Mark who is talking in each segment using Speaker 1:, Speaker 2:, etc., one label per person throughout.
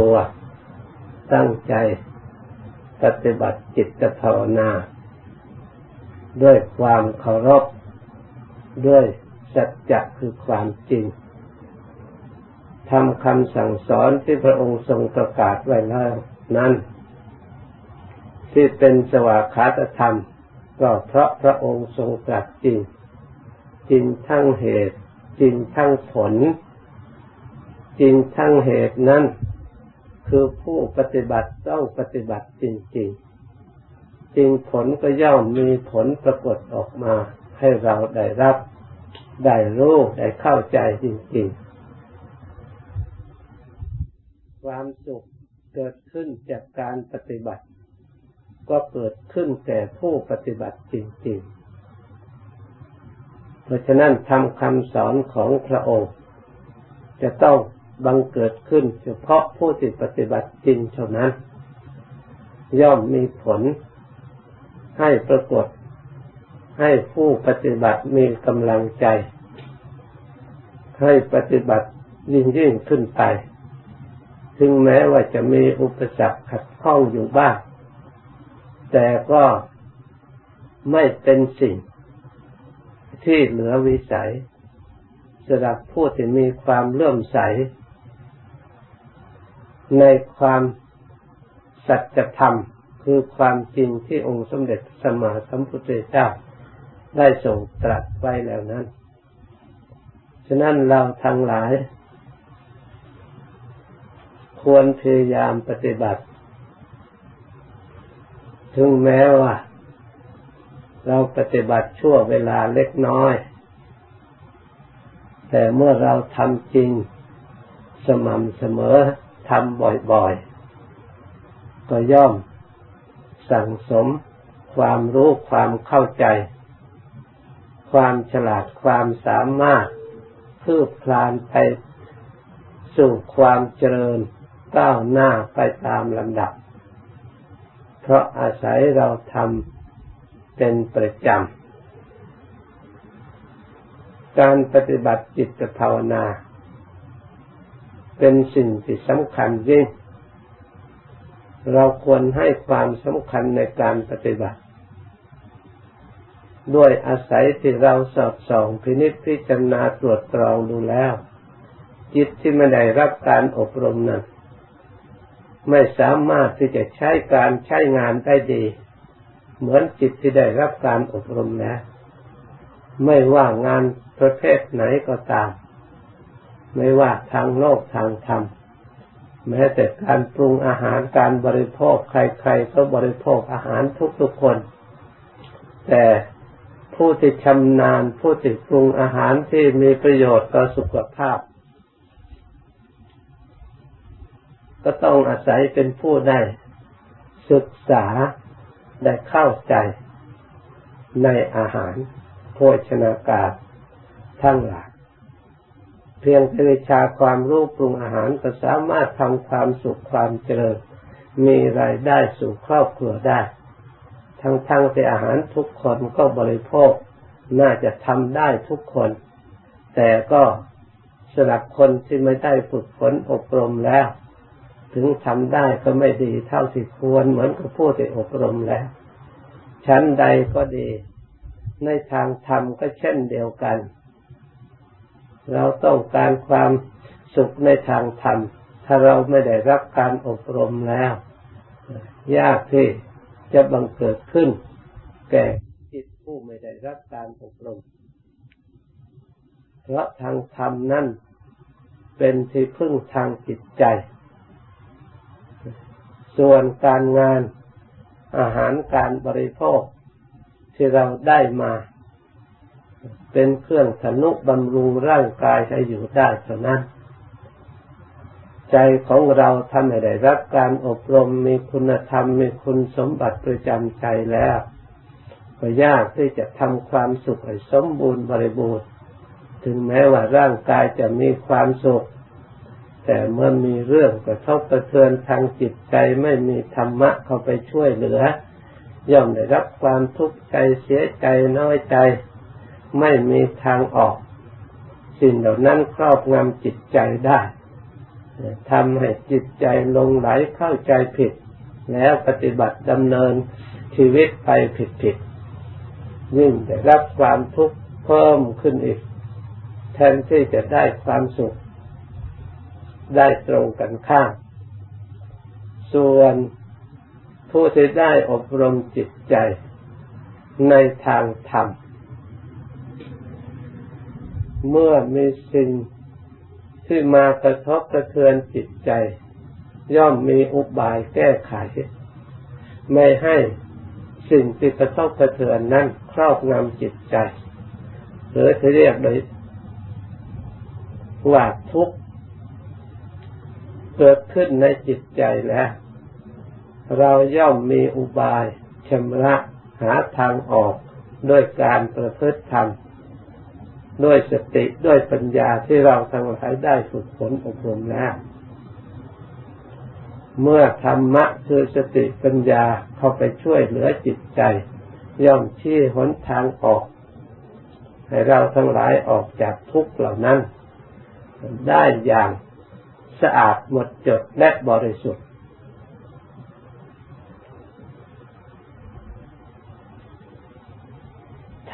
Speaker 1: ตัวตั้งใจปฏิบัติจิตภาวนา ด้วยความเคารพ ด้วยสัจจะคือความจริงทำคำสั่งสอนที่พระองค์ทรงประกาศไว้แล้วนั้น ที่เป็นสวากขาตธรรม ก็เพราะพระองค์ทรงตรัสจริง จริงทั้งเหตุ จริงทั้งผล จริงทั้งเหตุนั้น คือผู้ปฏิบัติต้องปฏิบัติจริงๆจริงผลก็ย่อมมีผลปรากฏออกมา ให้เราได้รับ ได้รู้ได้เข้าใจจริงๆ ความสุขเกิดขึ้นจากการปฏิบัติ ก็เกิดขึ้นแก่ผู้ปฏิบัติจริงๆ เพราะฉะนั้นทำคำสอนของพระองค์ จะต้อง บังเกิดขึ้น เฉพาะผู้ที่ปฏิบัติจริงเท่านั้น ย่อมมีผลให้ปรากฏ ให้ผู้ปฏิบัติมีกำลังใจ ให้ปฏิบัติยิ่งยิ่งขึ้นไป ถึงแม้ว่าจะมีอุปสรรคขัดข้องอยู่บ้าง แต่ก็ไม่เป็นสิ่งที่เหนือวิสัยสำหรับผู้ที่มีความเลื่อมใส ในความสัจธรรมคือความจริงที่องค์สมเด็จสมมาสัมพุทธเจ้าได้ทรงตรัสไว้แล้วนั้น ฉะนั้นเราทั้งหลาย ควรพยายามปฏิบัติ ถึงแม้ว่า เราปฏิบัติชั่วเวลาเล็กน้อย แต่เมื่อเราทำจริงสม่ำเสมอ ทำบ่อยๆ ก็ย่อมสั่งสมความรู้ความเข้าใจ ความฉลาดความสามารถคืบคลานไปสู่ความเจริญก้าวหน้าไปตามลำดับ เพราะอาศัยเราทำเป็นประจำ การปฏิบัติจิตภาวนา เป็นสิ่งที่สำคัญยิ่ง เราควรให้ความสำคัญในการปฏิบัติ ด้วยอาศัยที่เราสอบส่องพินิจพิจารณาตรวจตรองดูแล้ว จิตที่ไม่ได้รับการอบรมนั้นไม่สามารถที่จะใช้การใช้งานได้ดี เหมือนจิตที่ได้รับการอบรมแล้ว ไม่ว่างานประเภทไหนก็ตาม ไม่ว่าทางโลกทางธรรมแม้แต่การปรุงอาหารการบริโภคใครๆก็บริโภคอาหารทุกๆคน แต่ผู้ที่ชำนาญผู้ที่ปรุงอาหารที่มีประโยชน์ต่อสุขภาพ ก็ต้องอาศัยเป็นผู้ได้ศึกษาได้เข้าใจในอาหารโภชนาการทั้งหลาย เพียงวิชาความรู้ปรุงอาหารก็สามารถทำความสุขความเจริญ มีรายได้สู่ครอบครัวได้ ทั้งทั้งที่อาหารทุกคนก็บริโภค น่าจะทำได้ทุกคน แต่ก็สำหรับคนที่ไม่ได้ฝึกฝนอบรมแล้ว ถึงทำได้ก็ไม่ดีเท่าที่ควรเหมือนกับผู้ที่อบรมแล้ว ชั้นใดก็ดี ในทางธรรมก็เช่นเดียวกัน เราต้องการความสุขในทางธรรม ถ้าเราไม่ได้รับการอบรมแล้ว ยากที่จะบังเกิดขึ้น แก่จิตผู้ไม่ได้รับการอบรม เพราะทางธรรมนั่นเป็นที่พึ่งทางจิตใจ ส่วนการงานอาหารการบริโภคที่เราได้มา เป็นเครื่องสนุบำรุงร่างกายให้อยู่ได้เท่านั้น ใจของเราทำให้ได้รับการอบรมมีคุณธรรมมีคุณสมบัติประจำใจแล้วก็ยากที่จะทำความสุขให้สมบูรณ์บริบูรณ์ ถึงแม้ว่าร่างกายจะมีความสุข แต่เมื่อมีเรื่องกระทบกระเทือนทางจิตใจไม่มีธรรมะเข้าไปช่วยเหลือ ย่อมได้รับความทุกข์ใจเสียใจน้อยใจ ไม่มีทางออก สิ่งเหล่านั้นครอบงำจิตใจได้ทำให้จิตใจลงไหลเข้าใจผิด แล้วปฏิบัติดำเนินชีวิตไปผิดผิดยิ่งได้รับความทุกข์เพิ่มขึ้นอีก แทนที่จะได้ความสุข ได้ตรงกันข้าม ส่วนผู้ที่ได้อบรมจิตใจในทางธรรม เมื่อมีสิ่งที่มากระทบกระเทือนจิตใจ ย่อมมีอุบายแก้ไขไม่ให้สิ่งที่กระทบกระเทือนนั้นครอบงำจิตใจ หรือที่เรียกโดยว่าทุกข์เกิดขึ้นในจิตใจแล้ว เราย่อมมีอุบายชำระหาทางออกด้วยการประพฤติธรรม ด้วยสติด้วยปัญญาที่เราทั้งหลายได้ฝึกฝนอบรมแล้วเมื่อธรรมะคือสติปัญญาเข้าไปช่วยเหลือจิตใจ ย่อมชี้หนทางออก ให้เราทั้งหลายออกจากทุกข์เหล่านั้น ได้อย่างสะอาดหมดจดและบริสุทธิ์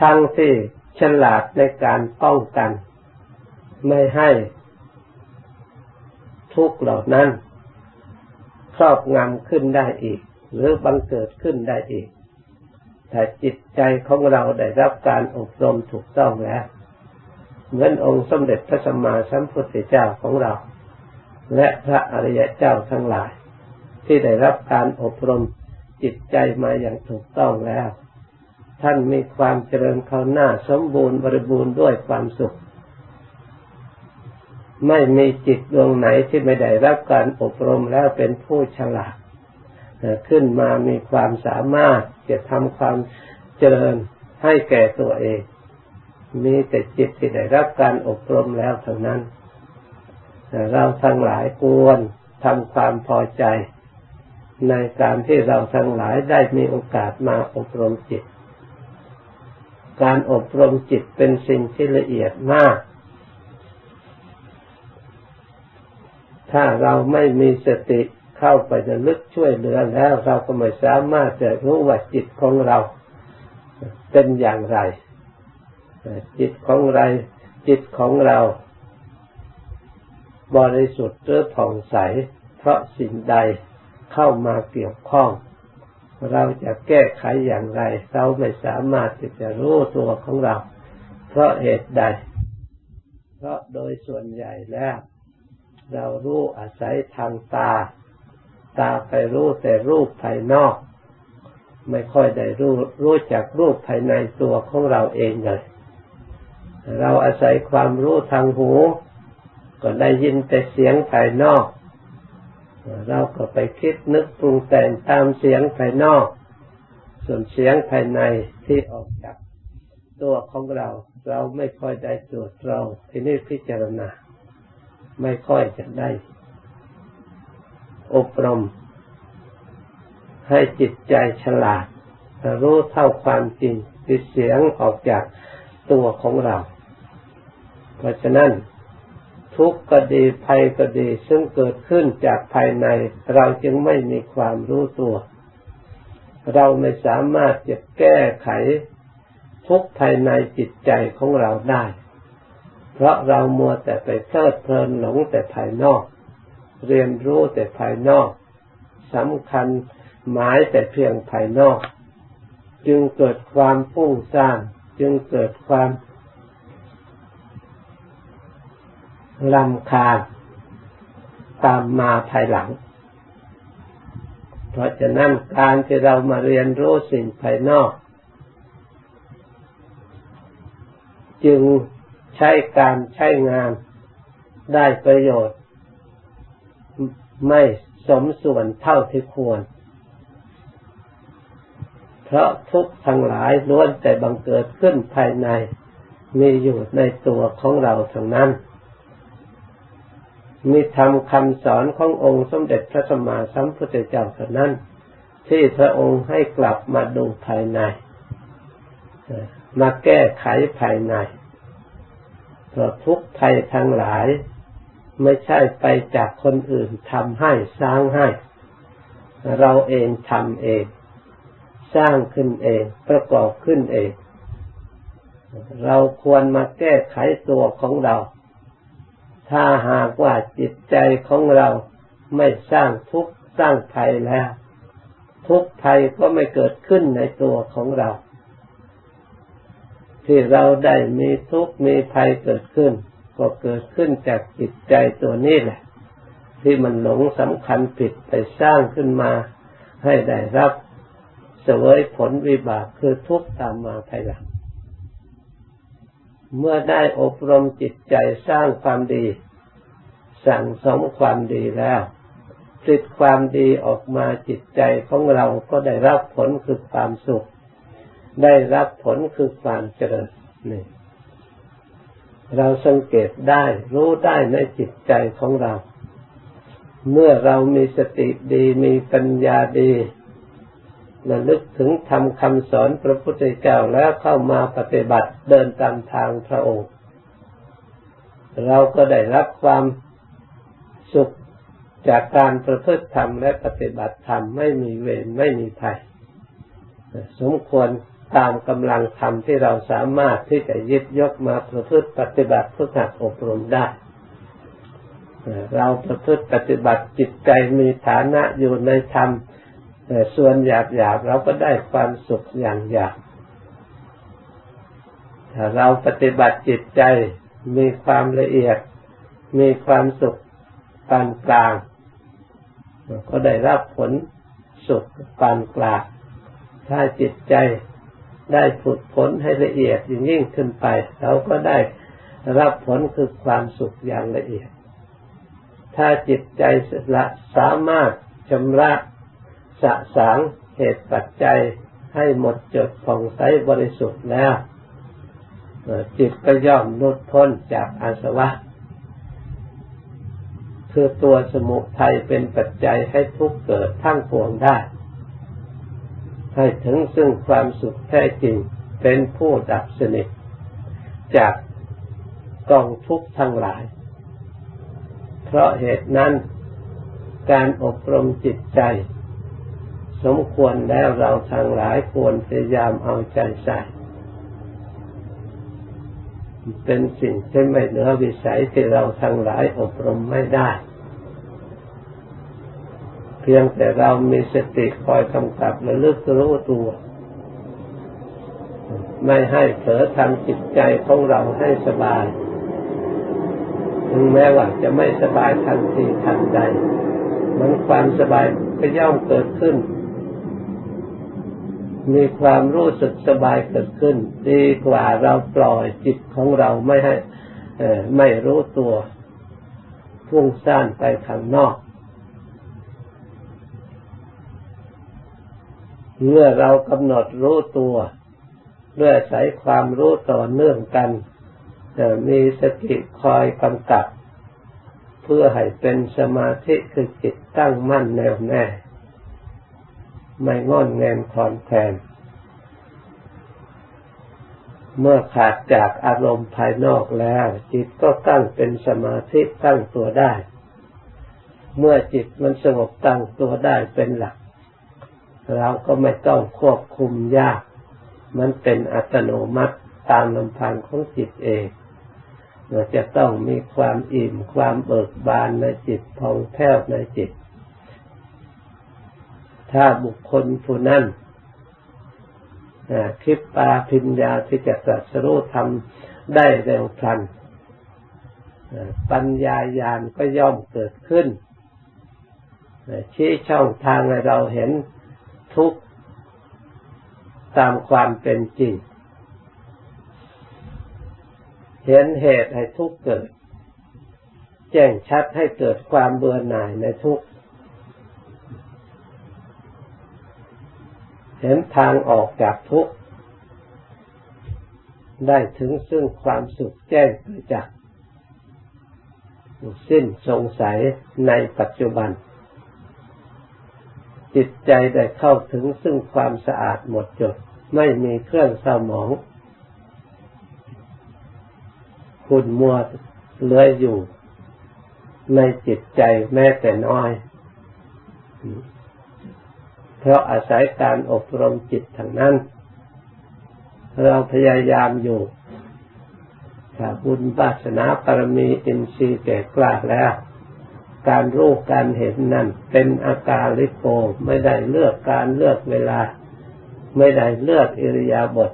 Speaker 1: ทั้งที่ ฉลาดในการป้องกัน ไม่ให้ทุกข์เหล่านั้นครอบงำขึ้นได้อีก หรือบังเกิดขึ้นได้อีก แต่จิตใจของเราได้รับการอบรมถูกต้องแล้ว เหมือนองค์สมเด็จพระสัมมาสัมพุทธเจ้าของเรา และพระอริยเจ้าทั้งหลาย ที่ได้รับการอบรมจิตใจมาอย่างถูกต้องแล้ว ท่านมีความเจริญเขาหน้าสมบูรณ์บริบูรณ์ด้วยความสุข ไม่มีจิตดวงไหนที่ไม่ได้รับการอบรมแล้วเป็นผู้ฉลาดขึ้นมามีความสามารถจะทำความเจริญให้แก่ตัวเอง มีแต่จิตที่ได้รับการอบรมแล้วเท่านั้น เราทั้งหลายควรทำความพอใจ ในการที่เราทั้งหลายได้มีโอกาสมาอบรมจิต การอบรมจิตเป็นสิ่งที่ละเอียดมาก ถ้าเราไม่มีสติเข้าไปจะลึกช่วยเหลือแล้ว เราก็ไม่สามารถจะรู้ว่าจิตของเราเป็นอย่างไร จิตของเราจิตของเรา บริสุทธิ์หรือผ่องใส เพราะสิ่งใดเข้ามาเกี่ยวข้อง เราจะแก้ไขอย่างไร เราไม่สามารถที่จะรู้ตัวของเรา เพราะเหตุใด เพราะโดยส่วนใหญ่แล้ว เรารู้อาศัยทางตา ตาไปรู้แต่รูปภายนอก ไม่ค่อยได้รู้รู้จักรูปภายในตัวของเราเองเลย เราอาศัยความรู้ทางหู ก็ได้ยินแต่เสียงภายนอก เราก็ไปคิดนึกปรุงแต่งตามเสียงภายนอก ส่วนเสียงภายในที่ออกจากตัวของเรา เราไม่ค่อยได้ตรวจตรองที่นี่พิจารณา ไม่ค่อยจะได้ อบรม ให้จิตใจฉลาดรู้เท่าความจริงที่เสียงออกจากตัวของเรา เพราะฉะนั้น ทุกข์ก็ดีภัยก็ดี ซึ่งเกิดขึ้นจากภายใน เราจึงไม่มีความรู้ตัว เราไม่สามารถจะแก้ไขทุกภายในจิตใจของเราได้ เพราะเรามัวแต่ไปเพลิดเพลินหลงแต่ภายนอก เรียนรู้แต่ภายนอกสำคัญหมายแต่เพียงภายนอก จึงเกิดความฟุ้งซ่านจึงเกิดความ ลำคาญตามมาภายหลัง เพราะฉะนั้นการที่เรามาเรียนรู้สิ่งภายนอก จึงใช้การใช้งานได้ประโยชน์ ไม่สมส่วนเท่าที่ควร เพราะทุกทั้งหลายล้วนแต่บังเกิดขึ้นภายใน มีอยู่ในตัวของเราทั้งนั้น มีธรรมคำสอนขององค์สมเด็จพระสัมมาสัมพุทธเจ้าเท่านั้น ที่พระองค์ให้กลับมาดูภายใน มาแก้ไขภายในเพราะทุกภัยทั้งหลาย ไม่ใช่ไปจากคนอื่นทำให้สร้างให้ เราเองทำเอง สร้างขึ้นเอง ประกอบขึ้นเอง เราควรมาแก้ไขตัวของเรา ถ้าหากว่าจิตใจของเราไม่สร้างทุกข์สร้างภัยแล้ว ทุกภัยก็ไม่เกิดขึ้นในตัวของเรา ที่เราได้มีทุกข์มีภัยเกิดขึ้น ก็เกิดขึ้นจากจิตใจตัวนี้แหละ ที่มันหลงสำคัญผิดไปสร้างขึ้นมา ให้ได้รับเสวยผลวิบากคือทุกข์ตามมาภายหลัง เมื่อได้อบรมจิตใจสร้างความดี สั่งสมความดีแล้วผลิตความดีออกมาจิตใจของเราก็ได้รับผลคือความสุข ได้รับผลคือความเจริญนี่เราสังเกตได้รู้ได้ในจิตใจของเรา เมื่อเรามีสติดีมีปัญญาดี ระลึกถึงทำคำสอนพระพุทธเจ้าแล้วเข้ามาปฏิบัติเดินตามทางพระองค์ เราก็ได้รับความสุขจากการประพฤติธรรมและปฏิบัติธรรมไม่มีเวรไม่มีภัยสมควรตามกำลังธรรมที่เราสามารถที่จะยึดยกมาประพฤติปฏิบัติเพื่อการอบรมได้ เราประพฤติปฏิบัติจิตใจมีฐานะอยู่ในธรรม แต่ส่วนหยาบหยาบเราก็ได้ความสุขอย่างหยาบถ้าเราปฏิบัติจิตใจมีความละเอียด มีความสุขปานกลาง ก็ได้รับผลสุขปานกลาง ถ้าจิตใจได้ฝึกฝนให้ละเอียดยิ่งยิ่งขึ้นไป เราก็ได้รับผลคือความสุขอย่างละเอียด ถ้าจิตใจละสามารถชำระ สะสางเหตุปัจจัยให้หมดจดผ่องใสบริสุทธิ์แล้วจิตก็ย่อมนุดพ้นจากอาสวะ คือตัวสมุทัยเป็นปัจจัยให้ทุกเกิดทั้งปวงได้ ให้ถึงซึ่งความสุขแท้จริงเป็นผู้ดับสนิท จากกองทุกข์ทั้งหลาย เพราะเหตุนั้นการอบรมจิตใจ สมควรแล้วเราทั้งหลายควรพยายามเอาใจใส่ เป็นสิ่งที่ไม่เหนือวิสัยที่เราทั้งหลายอบรมไม่ได้ เพียงแต่เรามีสติคอยกำกับและลึกรู้ตัว ไม่ให้เผลอทำจิตใจของเราให้สบายถึงแม้ว่าจะไม่สบายทันทีทันใดมันความสบายก็ย่อมเกิดขึ้น มีความรู้สึกสบายเกิดขึ้น ดีกว่าเราปล่อยจิตของเราไม่ให้ไม่รู้ตัวพุ่งซ่านไปข้างนอก เมื่อเรากำหนดรู้ตัวด้วยใช้ความรู้ต่อเนื่องกันมีสติคอยกำกับ เพื่อให้เป็นสมาธิคือจิตตั้งมั่นแน่วแน่ ไม่งอนแงนคลอนแคลนเมื่อขาดจากอารมณ์ภายนอกแล้ว จิตก็ตั้งเป็นสมาธิตั้งตัวได้ เมื่อจิตมันสงบตั้งตัวได้เป็นหลัก เราก็ไม่ต้องควบคุมยาก มันเป็นอัตโนมัติตามลำพังของจิตเองเราจะต้องมีความอิ่มความเบิกบานในจิตพองแผ้วในจิต ถ้าบุคคลผู้นั้นคิดปาพิญญาที่จะตรัสรู้ทำได้เร็วพลันปัญญาญาณก็ย่อมเกิดขึ้นชี้ช่องทางให้เราเห็นทุกตามความเป็นจริง เห็นเหตุให้ทุกเกิด แจ้งชัดให้เกิดความเบื่อหน่ายในทุกข์ เห็นทางออกจากทุกข์ได้ถึงซึ่งความสุขแจ้งประจักษ์สิ้นสงสัยในปัจจุบัน จิตใจได้เข้าถึงซึ่งความสะอาดหมดจด ไม่มีเครื่องเศร้าหมองคุณมัวเลื้อยอยู่ในจิตใจแม้แต่น้อย ราะอาศัยการอบรมจิตทางนั้น เราพยายามอยู่ถ้าบุญบาสนาปรมีอินทรีย์แก่กล้าแล้ว การรู้การเห็นนั่นเป็นอาการลิโกไม่ได้เลือกการเลือกเวลา ไม่ได้เลือกอิริยาบถ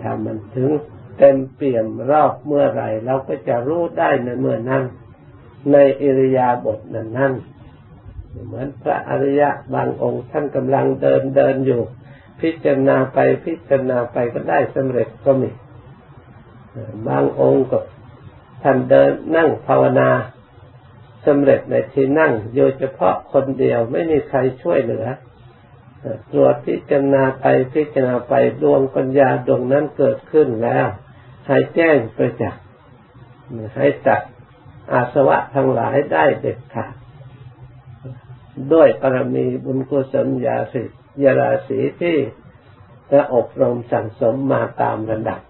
Speaker 1: ถ้ามันถึงเต็มเปี่ยมรอบเมื่อไรเราก็จะรู้ได้ในเมื่อนั้นในอิริยาบถนั้นนั้น เหมือนพระอริยะบางองค์ท่านกำลังเดินเดินอยู่ พิจารณาไปพิจารณาไปก็ได้สำเร็จก็มีบางองค์ก็ท่านเดินนั่งภาวนาสำเร็จในที่นั่งโดยเฉพาะคนเดียวไม่มีใครช่วยเหลือตรวจพิจารณาไปพิจารณาไปดวงปัญญาดวงนั้นเกิดขึ้นแล้วให้แจ้งประจักษ์ให้ตัดอาสวะทั้งหลายได้เด็ดขาด ด้วยปรมีบุญกุศลยาสิยาราศีที่จะอบรมสั่งสมมาตามระดับ